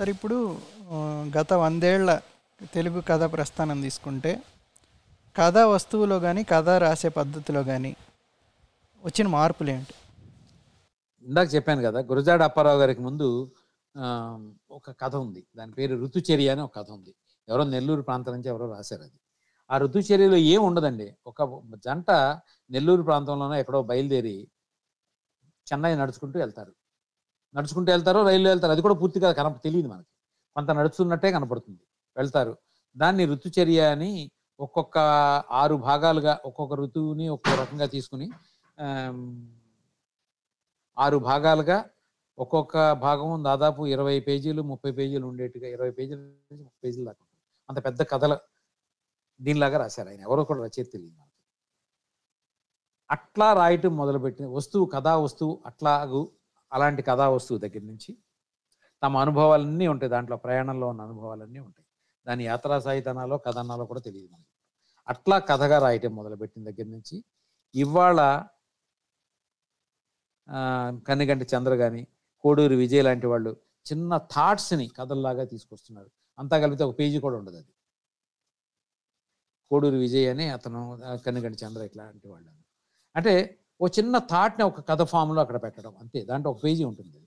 Sir ఇప్పుడు గత వందేళ్ళ తెలుగు కథ ప్రస్థానం తీసుకుంటే కథా వస్తువులో కానీ కథ రాసే పద్ధతిలో కానీ వచ్చిన మార్పులు ఏంటి ఇందాక చెప్పాను కదా గురజాడ అప్పారావు గారికి ముందు ఒక కథ ఉంది. దాని పేరు ఋతుచర్య అని ఒక కథ ఉంది. ఎవరో నెల్లూరు ప్రాంతం నుంచి ఎవరో రాశారు అది. ఆ ఋతుచర్యలో ఏం ఉండదండి. ఒక జంట నెల్లూరు ప్రాంతంలోనో ఎక్కడో బయలుదేరి చెన్నై నడుచుకుంటూ వెళ్తారు. నడుచుకుంటూ వెళ్తారో రైల్లో వెళ్తారు అది కూడా పూర్తిగా కనప తెలియదు మనకి. కొంత నడుస్తున్నట్టే కనపడుతుంది. వెళ్తారు. దాన్ని ఋతుచర్య అని ఒక్కొక్క ఆరు భాగాలుగా ఒక్కొక్క ఋతువుని ఒక్కొక్క రకంగా తీసుకుని ఆరు భాగాలుగా ఒక్కొక్క భాగం దాదాపు ఇరవై పేజీలు ముప్పై పేజీలు ఉండేట్టుగా ఇరవై పేజీల నుంచి ముప్పై పేజీల దాకా అంత పెద్ద కథల దీనిలాగా రాశారు ఆయన. ఎవరో కూడా రచయిత తెలియదు మనకి. అట్లా రాయటం మొదలుపెట్టిన వస్తువు కథా వస్తువు అట్లాగు అలాంటి కథా వస్తువు దగ్గర నుంచి తమ అనుభవాలన్నీ ఉంటాయి. దాంట్లో ప్రయాణంలో ఉన్న అనుభవాలన్నీ ఉంటాయి. దాని యాత్రా సాహితనాలో కథనాలో కూడా తెలియదు మనకి. అట్లా కథగా రాయటం మొదలుపెట్టిన దగ్గర నుంచి ఇవాళ కన్నిగంటి చంద్ర కానీ కోడూరి విజయ్ లాంటి వాళ్ళు చిన్న థాట్స్ని కథల్లాగా తీసుకొస్తున్నారు. అంతా కలిపితే ఒక పేజీ కూడా ఉండదు అది. కోడూరి విజయ్ అని అతను కన్నిగంటి చంద్ర ఇట్లాంటి వాళ్ళు అంటే ఓ చిన్న థాట్ని ఒక కథ ఫామ్లో అక్కడ పెట్టడం. అంతే దాంట్లో ఒక పేజీ ఉంటుంది.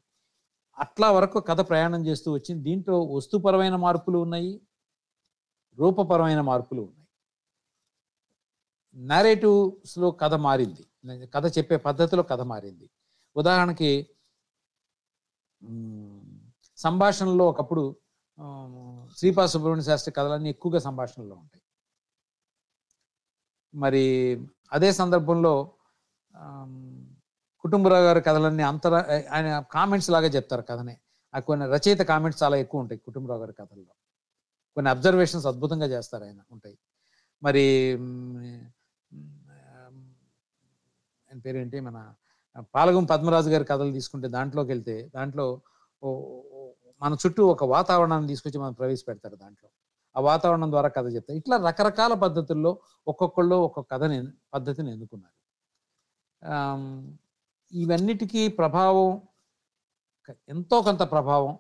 అట్లా వరకు కథ ప్రయాణం చేస్తూ వచ్చింది. దీంట్లో వస్తుపరమైన మార్పులు ఉన్నాయి రూపపరమైన మార్పులు ఉన్నాయి. నరేటివ్స్లో కథ మారింది. కథ చెప్పే పద్ధతిలో కథ మారింది. ఉదాహరణకి సంభాషణలో ఒకప్పుడు శ్రీపా సుబ్రహ్మణ్య శాస్త్రి కథలన్నీ ఎక్కువగా సంభాషణలో ఉంటాయి. మరి అదే సందర్భంలో కుటుంబరావు గారి కథలన్నీ అంతర ఆయన కామెంట్స్ లాగా చెప్తారు కథనే. ఆ కొన్ని రచయిత కామెంట్స్ చాలా ఎక్కువ ఉంటాయి కుటుంబరావు గారి కథల్లో. కొన్ని అబ్జర్వేషన్స్ అద్భుతంగా చేస్తారు ఆయన ఉంటాయి. మరి ఆయన పేరేంటి? మన పాలగం పద్మరాజు గారి కథలు తీసుకుంటే దాంట్లోకి వెళ్తే దాంట్లో మన చుట్టూ ఒక వాతావరణాన్ని తీసుకొచ్చి మనం ప్రవేశపెడతారు దాంట్లో. ఆ వాతావరణం ద్వారా కథ చెప్తారు. ఇట్లా రకరకాల పద్ధతుల్లో ఒక్కొక్కళ్ళు ఒక్కొక్క కథని పద్ధతిని ఎన్నుకున్నారు. ఇవన్నిటికీ ప్రభావం ఎంతో కొంత ప్రభావం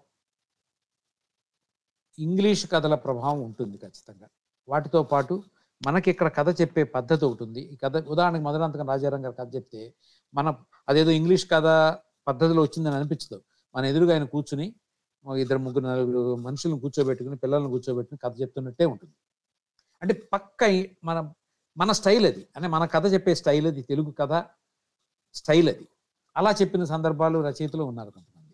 ఇంగ్లీష్ కథల ప్రభావం ఉంటుంది ఖచ్చితంగా. వాటితో పాటు మనకి ఇక్కడ కథ చెప్పే పద్ధతి ఒకటి ఉంది. ఈ కథ ఉదాహరణకు మధురాంతకం రాజారాం గారు కథ చెప్తే మన అదేదో ఇంగ్లీష్ కథ పద్ధతిలో వచ్చిందని అనిపించదు. మన ఎదురుగా ఆయన కూర్చుని ఇద్దరు ముగ్గురు నలుగురు మనుషులను కూర్చోబెట్టుకుని పిల్లలను కూర్చోబెట్టుకుని కథ చెప్తున్నట్టే ఉంటుంది. అంటే పక్క మన మన స్టైల్ అది. అంటే మన కథ చెప్పే స్టైల్ అది. తెలుగు కథ స్టైల్ అది. అలా చెప్పిన సందర్భాలు రచయితలు ఉన్నారు కొంతమంది.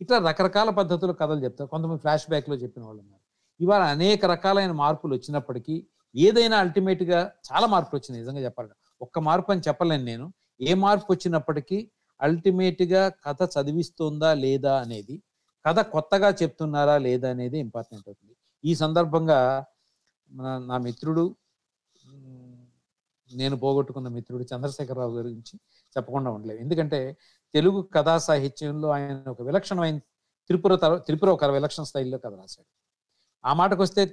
ఇట్లా రకరకాల పద్ధతులు కథలు చెప్తారు కొంతమంది ఫ్లాష్ బ్యాక్లో చెప్పిన వాళ్ళు ఉన్నారు. ఇవాళ అనేక రకాలైన మార్పులు వచ్చినప్పటికీ ఏదైనా అల్టిమేట్గా చాలా మార్పులు వచ్చినాయి నిజంగా చెప్పాలంటే. ఒక్క మార్పు అని చెప్పలేను నేను. ఏ మార్పు వచ్చినప్పటికీ అల్టిమేట్గా కథ చదివిస్తుందా లేదా అనేది కథ కొత్తగా చెప్తున్నారా లేదా అనేది ఇంపార్టెంట్ అవుతుంది. ఈ సందర్భంగా నా మిత్రుడు నేను పోగొట్టుకున్న మిత్రుడు చంద్రశేఖరరావు గురించి చెప్పకుండా ఉండలేవు ఎందుకంటే తెలుగు కథా సాహిత్యంలో ఆయన ఒక విలక్షణమైన త్రిపుర తర- త్రిపుర ఒక విలక్షణ స్థాయిలో కథ రాశాడు. ఆ మాటకు వస్తే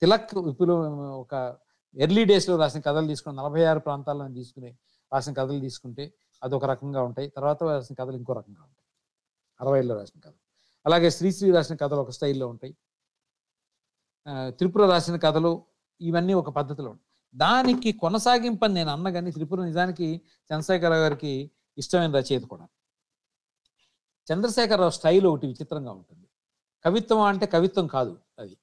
తిలక్ ఇప్పుడు ఒక ఎర్లీ డేస్లో రాసిన కథలు తీసుకుని నలభై ఆరు ప్రాంతాల్లో తీసుకుని రాసిన కథలు తీసుకుంటే అది ఒక రకంగా ఉంటాయి. తర్వాత రాసిన కథలు ఇంకో రకంగా ఉంటాయి. అరవైలో రాసిన కథలు. అలాగే శ్రీశ్రీ రాసిన కథలు ఒక స్టైల్లో ఉంటాయి. త్రిపుర రాసిన కథలు ఇవన్నీ ఒక పద్ధతిలో ఉంటాయి. దానికి కొనసాగింపని నేను అన్నగాని త్రిపుర నిజానికి చంద్రశేఖర గారికి ఇష్టమైన రచయిత కూడా. చంద్రశేఖరరావు స్టైల్ ఒకటి విచిత్రంగా ఉంటుంది. కవిత్వం అంటే కవిత్వం కాదు అది.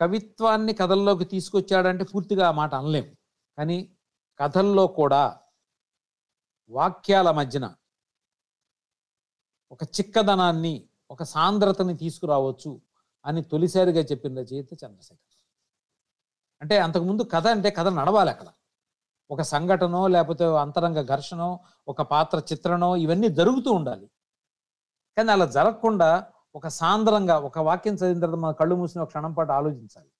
కవిత్వాన్ని కథల్లోకి తీసుకొచ్చాడంటే పూర్తిగా ఆ మాట అనలేము. కానీ కథల్లో కూడా వాక్యాల మధ్యన ఒక చిక్కదనాన్ని ఒక సాంద్రతని తీసుకురావచ్చు అని తొలిసారిగా చెప్పిన రచయిత చంద్రశేఖర్ అంటే అంతకుముందు కథ అంటే కథ నడవాలి అక్కడ. ఒక సంఘటనో లేకపోతే అంతరంగ ఘర్షణో ఒక పాత్ర చిత్రణో ఇవన్నీ జరుగుతూ ఉండాలి. కానీ అలా జరగకుండా ఒక సాంద్రంగా ఒక వాక్యం చదివిన తర్వాత మన కళ్ళు మూసిన ఒక క్షణం పాటు ఆలోచించాలి.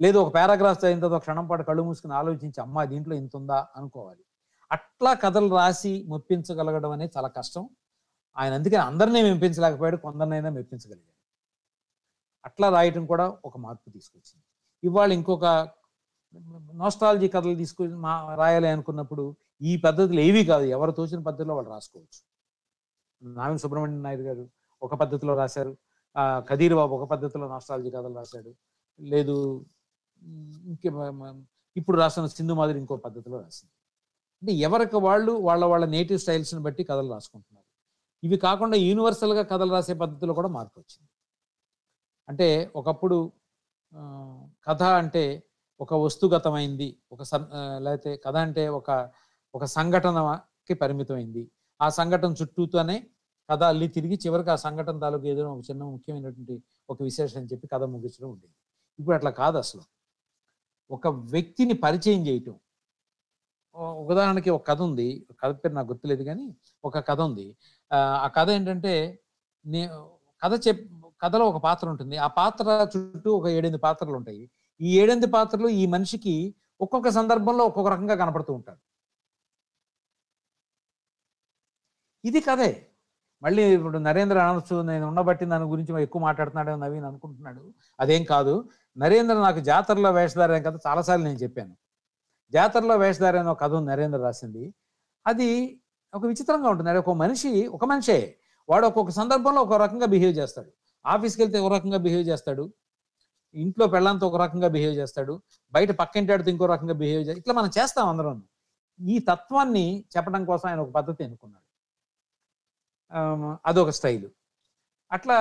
లేదు ఒక పారాగ్రాఫ్ చదివిన తర్వాత ఒక క్షణం పాటు కళ్ళు మూసుకుని ఆలోచించి అమ్మా దీంట్లో ఇంత ఉందా అనుకోవాలి. అట్లా కథలు రాసి మెప్పించగలగడం అనేది చాలా కష్టం. ఆయన అందుకని అందరినీ మెప్పించలేకపోయాడు కొందరినైనా మెప్పించగలిగాడు. అట్లా రాయటం కూడా ఒక మార్పు తీసుకొచ్చింది. ఇవాళ ఇంకొక నోస్టాలజీ కథలు తీసుకొని మా రాయాలి అనుకున్నప్పుడు ఈ పద్ధతులు ఏవి కాదు. ఎవరు తోచిన పద్ధతిలో వాళ్ళు రాసుకోవచ్చు. నావిన్ సుబ్రహ్మణ్యం నాయుడు గారు ఒక పద్ధతిలో రాశారు. ఆ, కదీర్ బాబు ఒక పద్ధతిలో నాస్ట్రాలజీ కథలు రాశాడు. లేదు ఇంకే ఇప్పుడు రాసిన సింధు మాదిరి ఇంకో పద్ధతిలో రాసింది. అంటే ఎవరికి వాళ్ళు వాళ్ళ వాళ్ళ నేటివ్ స్టైల్స్ని బట్టి కథలు రాసుకుంటున్నారు. ఇవి కాకుండా యూనివర్సల్గా కథలు రాసే పద్ధతిలో కూడా మార్పు వచ్చింది. అంటే ఒకప్పుడు కథ అంటే ఒక వస్తుగతమైంది ఒక సం- లేకపోతే కథ అంటే ఒక ఒక సంఘటనకి పరిమితమైంది. ఆ సంఘటన చుట్టూతోనే కథ అల్లి తిరిగి చివరికి ఆ సంఘటన తాలూకు ఏదైనా ఒక చిన్న ముఖ్యమైనటువంటి ఒక విశేషం అని చెప్పి కథ ముగించడం ఉండేది. ఇప్పుడు అట్లా కాదు అసలు. ఒక వ్యక్తిని పరిచయం చేయటం. ఉదాహరణకి ఒక కథ ఉంది. కథ పేరు నాకు గుర్తులేదు కానీ ఒక కథ ఉంది. ఆ, ఆ కథ ఏంటంటే నే కథ చెప్ కథలో ఒక పాత్ర ఉంటుంది. ఆ పాత్ర చుట్టూ ఒక ఏడెనిమిది పాత్రలు ఉంటాయి. ఈ ఏడెనిమిది పాత్రలు ఈ మనిషికి ఒక్కొక్క సందర్భంలో ఒక్కొక్క రకంగా కనపడుతూ ఉంటాడు ఇది కథే. మళ్ళీ ఇప్పుడు నరేంద్ర అనొచ్చు నేను ఉండబట్టి దాని గురించి ఎక్కువ మాట్లాడుతున్నాడు నవీన్ అనుకుంటున్నాడు. అదేం కాదు. నరేంద్ర నాకు జాతరలో వేషధారణ కథ చాలాసార్లు నేను చెప్పాను. జాతరలో వేషధారైన ఒక కథ ఉంది నరేంద్ర రాసింది. అది ఒక విచిత్రంగా ఉంటుంది. ఒక మనిషి ఒక మనిషే. వాడు ఒక్కొక్క సందర్భంలో ఒక రకంగా బిహేవ్ చేస్తాడు. ఆఫీస్కి వెళ్తే ఒక రకంగా బిహేవ్ చేస్తాడు. ఇంట్లో పెళ్ళంతో ఒక రకంగా బిహేవ్ చేస్తాడు. బయట పక్కింటాడితో ఇంకో రకంగా బిహేవ్ చేస్తాడు ఇట్లా మనం చేస్తాం అందరం. ఈ తత్వాన్ని చెప్పడం కోసం ఆయన ఒక పద్ధతి ఎన్నుకున్నాడు. అదొక స్టైలు. అట్లా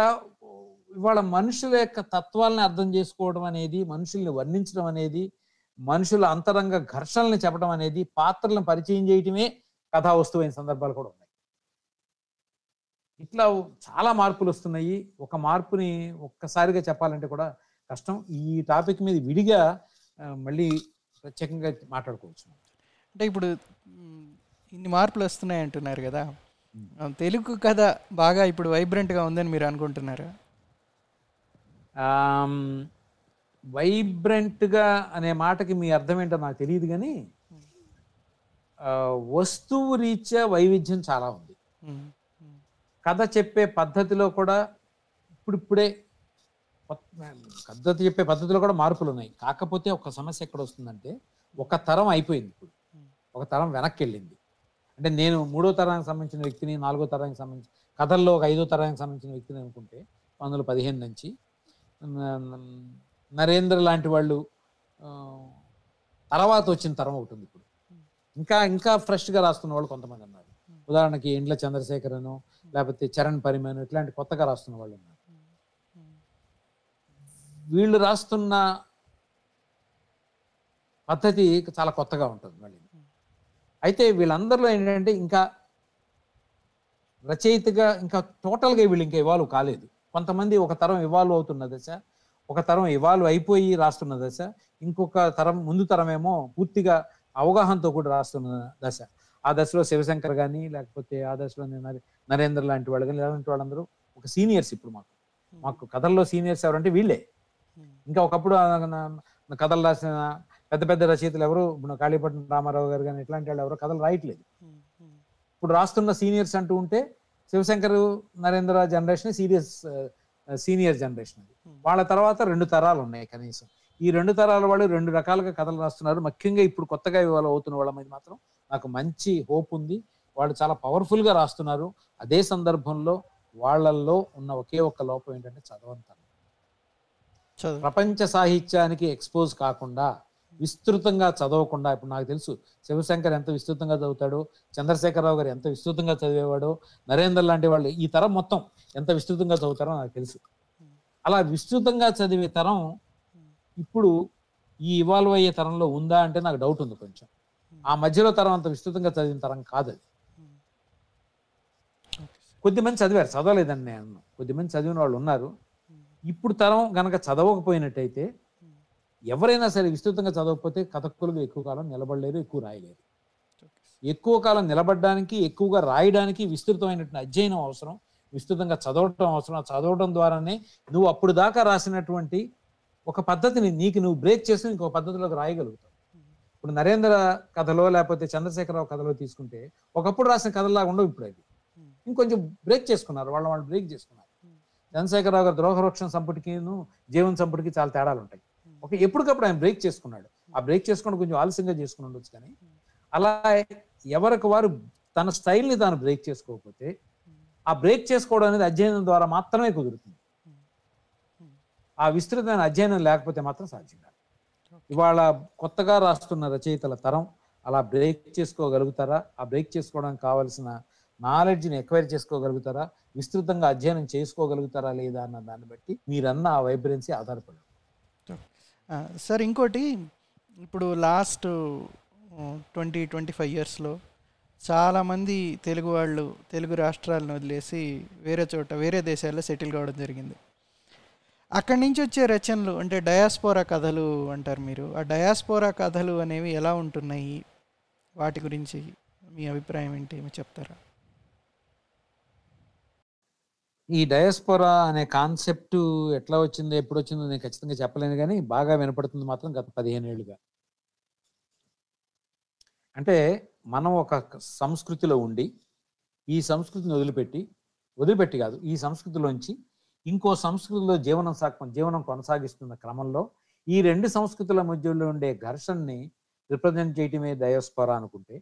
ఇవాళ మనుషుల యొక్క తత్వాలని అర్థం చేసుకోవడం అనేది మనుషుల్ని వర్ణించడం అనేది మనుషుల అంతరంగ ఘర్షణల్ని చెప్పడం అనేది పాత్రలను పరిచయం చేయటమే కథా వస్తువు అయిన సందర్భాలు కూడా ఉన్నాయి. ఇట్లా చాలా మార్పులు వస్తున్నాయి. ఒక మార్పుని ఒక్కసారిగా చెప్పాలంటే కూడా కష్టం. ఈ టాపిక్ మీద విడిగా మళ్ళీ ప్రత్యేకంగా మాట్లాడుకోవచ్చు. అంటే ఇప్పుడు ఇన్ని మార్పులు వస్తున్నాయి అంటున్నారు కదా. తెలుగు కథ బాగా ఇప్పుడు వైబ్రెంట్గా ఉందని మీరు అనుకుంటున్నారా? వైబ్రెంట్గా అనే మాటకి మీ అర్థం ఏంటో నాకు తెలియదు కానీ వస్తువు రీత్యా వైవిధ్యం చాలా ఉంది. కథ చెప్పే పద్ధతిలో కూడా ఇప్పుడిప్పుడే పద్ధతి చెప్పే పద్ధతిలో కూడా మార్పులు ఉన్నాయి. కాకపోతే ఒక సమస్య ఎక్కడ వస్తుందంటే ఒక తరం అయిపోయింది ఇప్పుడు. ఒక తరం వెనక్కి వెళ్ళింది అంటే నేను మూడో తరానికి సంబంధించిన వ్యక్తిని నాలుగో తరానికి సంబంధించి కథల్లో ఒక ఐదో తరానికి సంబంధించిన వ్యక్తిని అనుకుంటే పంతొమ్మిది వందల పదిహేను నుంచి నరేంద్ర లాంటి వాళ్ళు తర్వాత వచ్చిన తరం ఒకటి ఉంది ఇప్పుడు. ఇంకా ఇంకా ఫ్రెష్గా రాస్తున్న వాళ్ళు కొంతమంది ఉన్నారు. ఉదాహరణకి ఇండ్ల చంద్రశేఖరను లేకపోతే చరణ్ పరిమాణ్ ఇట్లాంటి కొత్తగా రాస్తున్న వాళ్ళు ఉన్నారు. వీళ్ళు రాస్తున్న పద్ధతి చాలా కొత్తగా ఉంటుంది మళ్ళీ. అయితే వీళ్ళందరిలో ఏంటంటే ఇంకా రచయితగా ఇంకా టోటల్గా వీళ్ళు ఇంకా ఇవాల్వ్ కాలేదు. కొంతమంది ఒక తరం ఇవాల్వ్ అవుతున్న దశ ఒక తరం ఇవాల్వ్ అయిపోయి రాస్తున్న దశ ఇంకొక తరం ముందు తరం ఏమో పూర్తిగా అవగాహనతో కూడా రాస్తున్న దశ. ఆ దశలో శివశంకర్ కానీ లేకపోతే ఆ దశలో నరే- నరేంద్ర లాంటి వాళ్ళు కానీ ఇలాంటి వాళ్ళందరూ ఒక సీనియర్స్ ఇప్పుడు మాకు. మాకు కథల్లో సీనియర్స్ ఎవరంటే వీళ్ళే. ఇంకా ఒకప్పుడు కథలు రాసిన పెద్ద పెద్ద రచయితలు ఎవరు? ఇప్పుడు కాళీపట్నం రామారావు గారు కానీ ఇట్లాంటి వాళ్ళు ఎవరు కథలు రాయట్లేదు. ఇప్పుడు రాస్తున్న సీనియర్స్ అంటూ ఉంటే Shivshankar Narendra generation serious senior generation అది. వాళ్ళ తర్వాత రెండు తరాలు ఉన్నాయి కనీసం. ఈ రెండు తరాల వాళ్ళు రెండు రకాలుగా కథలు రాస్తున్నారు. ముఖ్యంగా ఇప్పుడు కొత్తగా ఇవాళ అవుతున్న వాళ్ళ మీద మాత్రం నాకు మంచి హోప్ ఉంది. వాళ్ళు చాలా పవర్ఫుల్గా రాస్తున్నారు. అదే సందర్భంలో వాళ్ళల్లో ఉన్న ఒకే ఒక్క లోపం ఏంటంటే చదవంతనం. చదువు. ప్రపంచ సాహిత్యానికి ఎక్స్పోజ్ కాకుండా విస్తృతంగా చదవకుండా ఇప్పుడు నాకు తెలుసు శివశంకర్ ఎంత విస్తృతంగా చదువుతాడో చంద్రశేఖరరావు గారు ఎంత విస్తృతంగా చదివేవాడో నరేందర్ లాంటి వాళ్ళు ఈ తరం మొత్తం ఎంత విస్తృతంగా చదువుతారో నాకు తెలుసు. అలా విస్తృతంగా చదివే తరం ఇప్పుడు ఈ ఇవాల్వ్ అయ్యే తరంలో ఉందా అంటే నాకు డౌట్ ఉంది కొంచెం. ఆ మధ్యలో తరం అంత విస్తృతంగా చదివిన తరం కాదు అది కొద్దిమంది చదివారు చదవలేదని నేను. కొద్దిమంది చదివిన వాళ్ళు ఉన్నారు. ఇప్పుడు తరం గనక చదవకపోయినట్టయితే ఎవరైనా సరే విస్తృతంగా చదవకపోతే కథక్కులుగా ఎక్కువ కాలం నిలబడలేరు ఎక్కువ రాయలేరు. ఎక్కువ కాలం నిలబడడానికి ఎక్కువగా రాయడానికి విస్తృతమైనటువంటి అధ్యయనం అవసరం విస్తృతంగా చదవటం అవసరం. చదవడం ద్వారానే నువ్వు అప్పుడు దాకా రాసినటువంటి ఒక పద్ధతిని నీకు నువ్వు బ్రేక్ చేసి ఇంకో పద్ధతిలోకి రాయగలుగుతావు. ఇప్పుడు నరేంద్ర కథలో లేకపోతే చంద్రశేఖరరావు కథలో తీసుకుంటే ఒకప్పుడు రాసిన కథలాగా ఉండవు ఇప్పుడు అవి ఇంకొంచెం బ్రేక్ చేసుకున్నారు. వాళ్ళ వాళ్ళు బ్రేక్ చేసుకున్నారు. చంద్రశేఖరరావు గారు ద్రోహవృక్షం సంపుటికిను జీవన్ సంపుటికి చాలా తేడాలు ఉంటాయి. ఓకే ఎప్పటికప్పుడు ఆయన బ్రేక్ చేసుకున్నాడు. ఆ బ్రేక్ చేసుకోవడం కొంచెం ఆలస్యంగా చేసుకుని ఉండొచ్చు కానీ అలా ఎవరికి వారు తన స్టైల్ని తాను బ్రేక్ చేసుకోకపోతే ఆ బ్రేక్ చేసుకోవడం అనేది అధ్యయనం ద్వారా మాత్రమే కుదురుతుంది. ఆ విస్తృతమైన అధ్యయనం లేకపోతే మాత్రం సాధ్యం కాదు. ఇవాళ కొత్తగా రాస్తున్న రచయితల తరం అలా బ్రేక్ చేసుకోగలుగుతారా? ఆ బ్రేక్ చేసుకోవడానికి కావాల్సిన నాలెడ్జ్ని ఎక్వైర్ చేసుకోగలుగుతారా? విస్తృతంగా అధ్యయనం చేసుకోగలుగుతారా లేదా అన్న దాన్ని బట్టి మీరన్న ఆ వైబ్రెన్సీ ఆధారపడి సార్ ఇంకోటి ఇప్పుడు లాస్ట్ ట్వంటీ ట్వంటీ ఫైవ్ ఇయర్స్లో చాలామంది తెలుగు వాళ్ళు తెలుగు రాష్ట్రాలను వదిలేసి వేరే చోట వేరే దేశాల్లో సెటిల్ కావడం జరిగింది. అక్కడి నుంచి వచ్చే రచనలు అంటే డయాస్పోరా కథలు అంటారు మీరు. ఆ డయాస్పోరా కథలు అనేవి ఎలా ఉంటున్నాయి? వాటి గురించి మీ అభిప్రాయం ఏంటి? ఏమి చెప్తారా? ఈ డయాస్పోరా అనే కాన్సెప్ట్ ఎట్లా వచ్చిందో ఎప్పుడు వచ్చిందో నేను ఖచ్చితంగా చెప్పలేను కానీ బాగా వినపడుతుంది మాత్రం గత పదిహేను ఏళ్ళుగా. అంటే మనం ఒక సంస్కృతిలో ఉండి ఈ సంస్కృతిని వదిలిపెట్టి వదిలిపెట్టి కాదు ఈ సంస్కృతిలోంచి ఇంకో సంస్కృతిలో జీవనం సాగ జీవనం కొనసాగిస్తున్న క్రమంలో ఈ రెండు సంస్కృతుల మధ్యలో ఉండే ఘర్షణని రిప్రజెంట్ చేయటమే డయాస్పోరా అనుకుంటే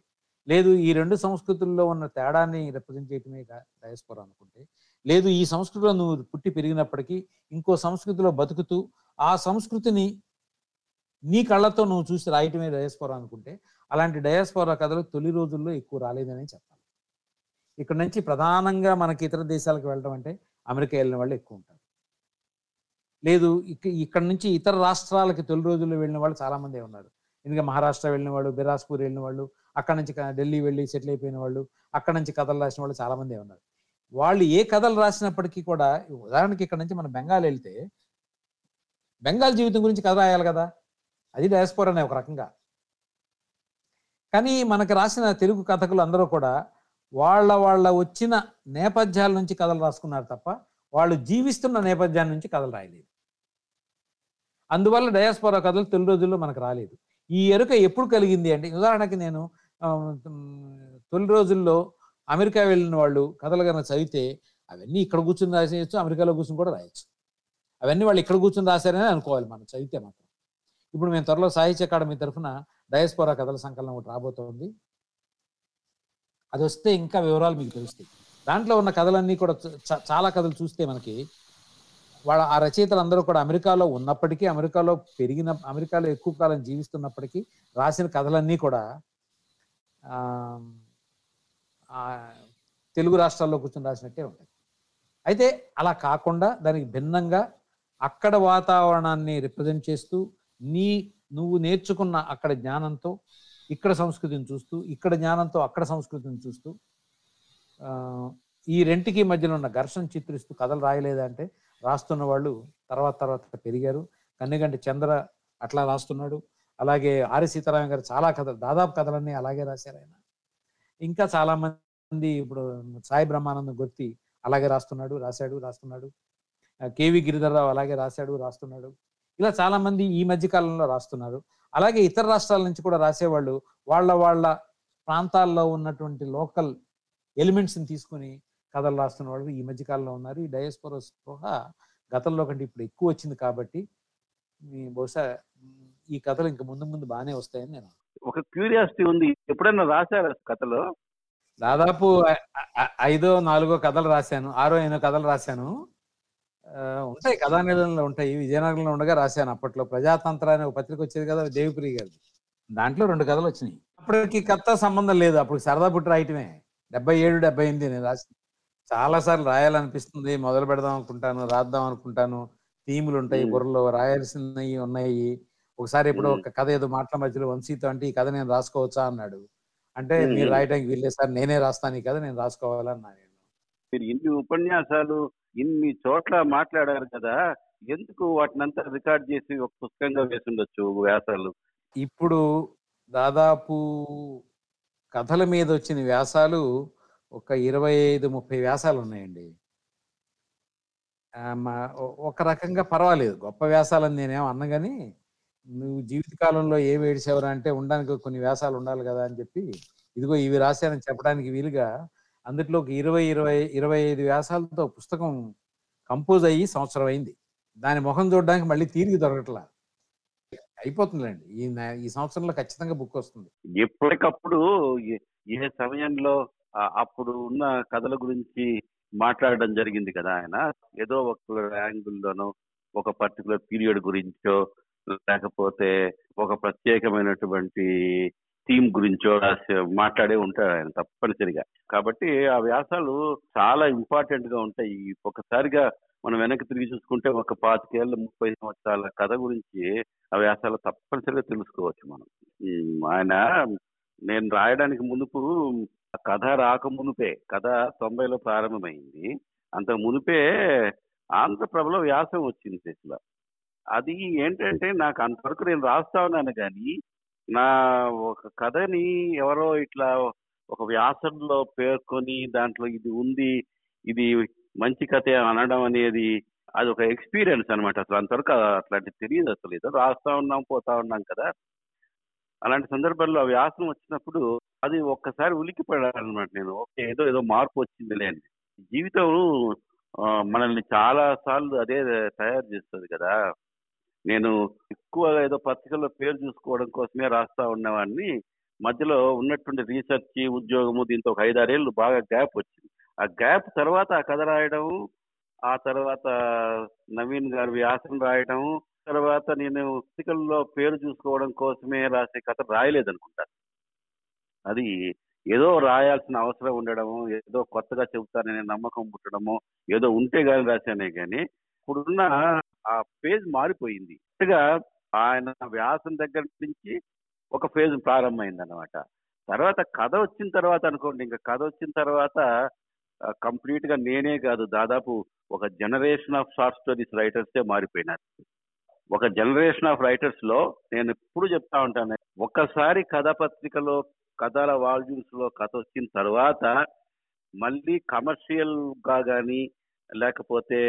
లేదు ఈ రెండు సంస్కృతుల్లో ఉన్న తేడాన్ని రిప్రజెంట్ చేయటమే డయాస్పోరా అనుకుంటే లేదు ఈ సంస్కృతిలో నువ్వు పుట్టి పెరిగినప్పటికీ ఇంకో సంస్కృతిలో బతుకుతూ ఆ సంస్కృతిని నీ కళ్ళతో నువ్వు చూసి రాయటమే డయాస్పోరా అనుకుంటే అలాంటి డయాస్పోరా కథలు తొలి రోజుల్లో ఎక్కువ రాలేదని చెప్పాలి. ఇక్కడ నుంచి ప్రధానంగా మనకి ఇతర దేశాలకు వెళ్ళడం అంటే అమెరికా వెళ్ళిన వాళ్ళు ఎక్కువ ఉంటారు. లేదు ఇక్కడ నుంచి ఇతర రాష్ట్రాలకి తొలి రోజుల్లో వెళ్ళిన వాళ్ళు చాలామందే ఉన్నారు. ఎందుకంటే మహారాష్ట్ర వెళ్ళిన వాళ్ళు బిరాస్పూర్ వెళ్ళిన వాళ్ళు అక్కడ నుంచి ఢిల్లీ వెళ్ళి సెటిల్ అయిపోయిన వాళ్ళు అక్కడ నుంచి కథలు రాసిన వాళ్ళు చాలా మందే ఉన్నారు. వాళ్ళు ఏ కథలు రాసినప్పటికీ కూడా ఉదాహరణకి ఇక్కడ నుంచి మనం బెంగాల్ వెళ్తే బెంగాల్ జీవితం గురించి కథ రాయాలి కదా? అది డయాస్పోర్ అనే ఒక రకంగా. కానీ మనకు రాసిన తెలుగు కథకులు అందరూ కూడా వాళ్ళ వాళ్ళ వచ్చిన నేపథ్యాల నుంచి కథలు రాసుకున్నారు తప్ప వాళ్ళు జీవిస్తున్న నేపథ్యాల నుంచి కథలు రాయలేదు. అందువల్ల డయాస్పోరా కథలు తొలి రోజుల్లో మనకు రాలేదు. ఈ ఎరుక ఎప్పుడు కలిగింది అంటే ఉదాహరణకి నేను తొలి రోజుల్లో అమెరికా వెళ్ళిన వాళ్ళు కథలు కనుక చదివితే అవన్నీ ఇక్కడ కూర్చుని రాసేయచ్చు అమెరికాలో కూర్చుని కూడా రాయొచ్చు. అవన్నీ వాళ్ళు ఇక్కడ కూర్చుని రాశారని అనుకోవాలి మనం చదివితే మాత్రం. ఇప్పుడు మేము త్వరలో సాహిత్య అకాడమీ తరఫున డయస్పోరా కథల సంకలనం ఒకటి రాబోతోంది. అది వస్తే ఇంకా వివరాలు మీకు తెలుస్తాయి. దాంట్లో ఉన్న కథలన్నీ కూడా చ- చాలా కథలు చూస్తే మనకి వాళ్ళ ఆ రచయితలు అందరూ కూడా అమెరికాలో ఉన్నప్పటికీ అమెరికాలో పెరిగిన అమెరికాలో ఎక్కువ కాలం జీవిస్తున్నప్పటికీ రాసిన కథలన్నీ కూడా ఆ, తెలుగు రాష్ట్రాల్లో కూర్చొని రాసినట్టే ఉంటుంది. అయితే అలా కాకుండా దానికి భిన్నంగా అక్కడ వాతావరణాన్ని రిప్రజెంట్ చేస్తూ నీ నువ్వు నేర్చుకున్న అక్కడ జ్ఞానంతో ఇక్కడ సంస్కృతిని చూస్తూ ఇక్కడ జ్ఞానంతో అక్కడ సంస్కృతిని చూస్తూ ఈ రెంటికి మధ్యలో ఉన్న ఘర్షణ చిత్రిస్తూ కథలు రాయలేదంటే రాస్తున్న వాళ్ళు తర్వాత తర్వాత పెరిగారు. కన్నెగంటి చంద్ర అట్లా రాస్తున్నాడు. అలాగే ఆర్య సీతారాం గారు చాలా కథలు దాదాపు కథలన్నీ అలాగే రాశారు ఆయన. ఇంకా చాలా మంది ఇప్పుడు సాయి బ్రహ్మానందం గొత్తి అలాగే రాస్తున్నాడు రాశాడు రాస్తున్నాడు. కేవి గిరిధర్రావు అలాగే రాశాడు రాస్తున్నాడు. ఇలా చాలా మంది ఈ మధ్య కాలంలో రాస్తున్నారు. అలాగే ఇతర రాష్ట్రాల నుంచి కూడా రాసేవాళ్ళు వాళ్ళ వాళ్ళ ప్రాంతాల్లో ఉన్నటువంటి లోకల్ ఎలిమెంట్స్ని తీసుకుని కథలు రాస్తున్న వాళ్ళు ఈ మధ్య కాలంలో ఉన్నారు. ఈ డయాస్పోరా స్పృహ గతంలో కంటే ఇప్పుడు ఎక్కువ వచ్చింది కాబట్టి బహుశా ఈ కథలు ఇంకా ముందు ముందు బాగానే వస్తాయని నేను ఒక క్యూరియాసిటీ ఉంది. ఎప్పుడైనా రాశారా కథలో? దాదాపు ఐదో నాలుగో కథలు రాశాను. ఆరో ఎన్నో కథలు రాశాను. ఉంటాయి కథానిలయంలో ఉంటాయి. విజయనగరంలో ఉండగా రాశాను అప్పట్లో. ప్రజాతంత్ర అనే ఒక పత్రిక వచ్చేది కదా దేవిప్రియ గారి దాంట్లో రెండు కథలు వచ్చినాయి. అప్పటికి కథ సంబంధం లేదు. అప్పుడు సరదా పుట్టి రాయటమే. డెబ్బై ఏడు డెబ్బై ఎనిమిది నేను రాసి చాలా సార్లు రాయాలనిపిస్తుంది. మొదలు పెడదాం అనుకుంటాను రాద్దాం అనుకుంటాను. థీములు ఉంటాయి. బుర్రలో రాయాల్సినవి ఉన్నాయి. ఒకసారి ఇప్పుడు. ఒక కథ ఏదో మాటల మధ్యలో వంశీతో అంటే ఈ కథ నేను రాసుకోవచ్చా? అన్నాడు. అంటే. మీరు రాయడానికి వీల్లేదు సార్ నేనే రాస్తాను ఈ కథ నేను రాసుకోవాలన్నా నేను. మీరు ఇన్ని ఉపన్యాసాలు ఇన్ని చోట్ల మాట్లాడారు కదా ఎందుకు వాటినంతా రికార్డ్ చేసి ఒక పుస్తకంగా వేసి ఉండొచ్చు వ్యాసాలు? ఇప్పుడు దాదాపు కథల మీద వచ్చిన వ్యాసాలు ఒక ఇరవై ఐదు ముప్పై వ్యాసాలు ఉన్నాయండి. ఒక రకంగా పర్వాలేదు. గొప్ప వ్యాసాలని నేనేం అన్న కానీ నువ్వు జీవితకాలంలో ఏమి ఏడిసేవరా అంటే ఉండడానికి కొన్ని వ్యాసాలు ఉండాలి కదా అని చెప్పి ఇదిగో ఇవి రాశానని చెప్పడానికి వీలుగా అందుట్లోకి ఒక ఇరవై ఇరవై ఇరవై ఐదు వ్యాసాలతో పుస్తకం కంపోజ్ అయ్యి సంవత్సరం అయింది. దాని ముఖం చూడడానికి మళ్ళీ తీరిగి దొరకట్లా. అయిపోతుందిలేండి. ఈ ఈ సంవత్సరంలో ఖచ్చితంగా బుక్ వస్తుంది. ఎప్పటికప్పుడు ఏ- సమయంలో అప్పుడు ఉన్న కథల గురించి మాట్లాడడం జరిగింది కదా ఆయన. ఏదో ఒక యాంగిల్లోనో ఒక పర్టికులర్ పీరియడ్ గురించో లేకపోతే ఒక ప్రత్యేకమైనటువంటి థీమ్ గురించో రాసి మాట్లాడే ఉంటాడు ఆయన తప్పనిసరిగా. కాబట్టి ఆ వ్యాసాలు చాలా ఇంపార్టెంట్గా ఉంటాయి. ఒకసారిగా మనం వెనక్కి తిరిగి చూసుకుంటే ఒక పాతికేళ్ళ ముప్పై సంవత్సరాల కథ గురించి ఆ వ్యాసాలు తప్పనిసరిగా తెలుసుకోవచ్చు మనం. ఆయన నేను రాయడానికి మునుపు ఆ కథ రాక మునుపే కథ తొంభైలో ప్రారంభమైంది. అంత మునుపే ఆంధ్రప్రభలో వ్యాసం వచ్చింది శశిలో అది ఏంటంటే నాకు అంతవరకు నేను రాస్తా ఉన్నాను కానీ నా ఒక కథని ఎవరో ఇట్లా ఒక వ్యాసంలో పేర్కొని దాంట్లో ఇది ఉంది ఇది మంచి కథ అనడం అనేది అది ఒక ఎక్స్పీరియన్స్ అనమాట అసలు అంతవరకు అట్లాంటి తెలియదు అసలు. ఏదో రాస్తా ఉన్నాం పోతా ఉన్నాం కదా. అలాంటి సందర్భాల్లో ఆ వ్యాసం వచ్చినప్పుడు అది ఒక్కసారి ఉలికిపడాలన్నమాట నేను. ఓకే ఏదో ఏదో మార్పు వచ్చిందిలే అని. జీవితం మనల్ని చాలా సార్లు అదే తయారు చేస్తుంది కదా. నేను ఎక్కువ ఏదో పత్రికల్లో పేరు చూసుకోవడం కోసమే రాస్తా ఉన్నవాడిని. మధ్యలో ఉన్నటువంటి రీసెర్చ్ ఉద్యోగము దీంతో ఒక ఐదారేళ్ళు బాగా గ్యాప్ వచ్చింది. ఆ గ్యాప్ తర్వాత ఆ కథ రాయడం ఆ తర్వాత నవీన్ గారి వ్యాసం రాయడం తర్వాత నేను పత్రికల్లో పేరు చూసుకోవడం కోసమే రాసే కథ రాయలేదనుకుంటా. అది ఏదో రాయాల్సిన అవసరం ఉండడము ఏదో కొత్తగా చెబుతాననే నమ్మకం పుట్టడము ఏదో ఉంటే కానీ రాశానే కానీ ఇప్పుడున్న ఆ పేజ్ మారిపోయింది. ఆయన వ్యాసం దగ్గర నుంచి ఒక ఫేజ్ ప్రారంభమైంది అనమాట తర్వాత కథ వచ్చిన తర్వాత అనుకోండి ఇంకా కథ వచ్చిన తర్వాత కంప్లీట్గా నేనే కాదు దాదాపు ఒక జనరేషన్ ఆఫ్ షార్ట్ స్టోరీస్ రైటర్సే మారిపోయినారు. ఒక జనరేషన్ ఆఫ్ రైటర్స్లో నేను ఎప్పుడు చెప్తా ఉంటాను ఒక్కసారి కథ పత్రికలో కథల వాల్యూమ్స్లో కథ వచ్చిన తర్వాత మళ్ళీ కమర్షియల్గా కానీ లేకపోతే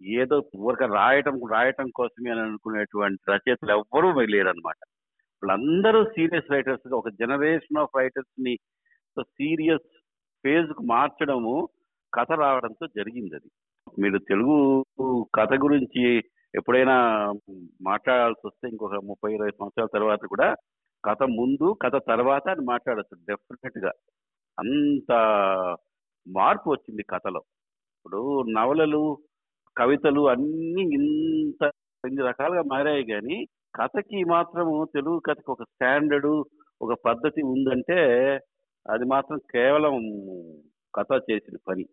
ఏదో ఊరక రాయటం రాయటం కోసమే అని అనుకునేటువంటి రచయితలు ఎవ్వరూ లేరనమాట వాళ్ళందరూ సీరియస్ రైటర్స్ ఒక జనరేషన్ ఆఫ్ రైటర్స్ని సీరియస్ ఫేజ్కు మార్చడము కథ రావడంతో జరిగింది అది. మీరు తెలుగు కథ గురించి ఎప్పుడైనా మాట్లాడాల్సి వస్తే ఇంకొక ముప్పై ఇరవై సంవత్సరాల తర్వాత కూడా కథ ముందు కథ తర్వాత అని మాట్లాడచ్చు డెఫినెట్గా. అంత మార్పు వచ్చింది కథలో. ఇప్పుడు నవలలు కవితలు అన్ని ఇంత ఇన్ని రకాలుగా మారాయి కానీ కథకి మాత్రము తెలుగు కథకి ఒక స్టాండర్డు ఒక పద్ధతి ఉందంటే అది మాత్రం కేవలం కథ చేసిన పని.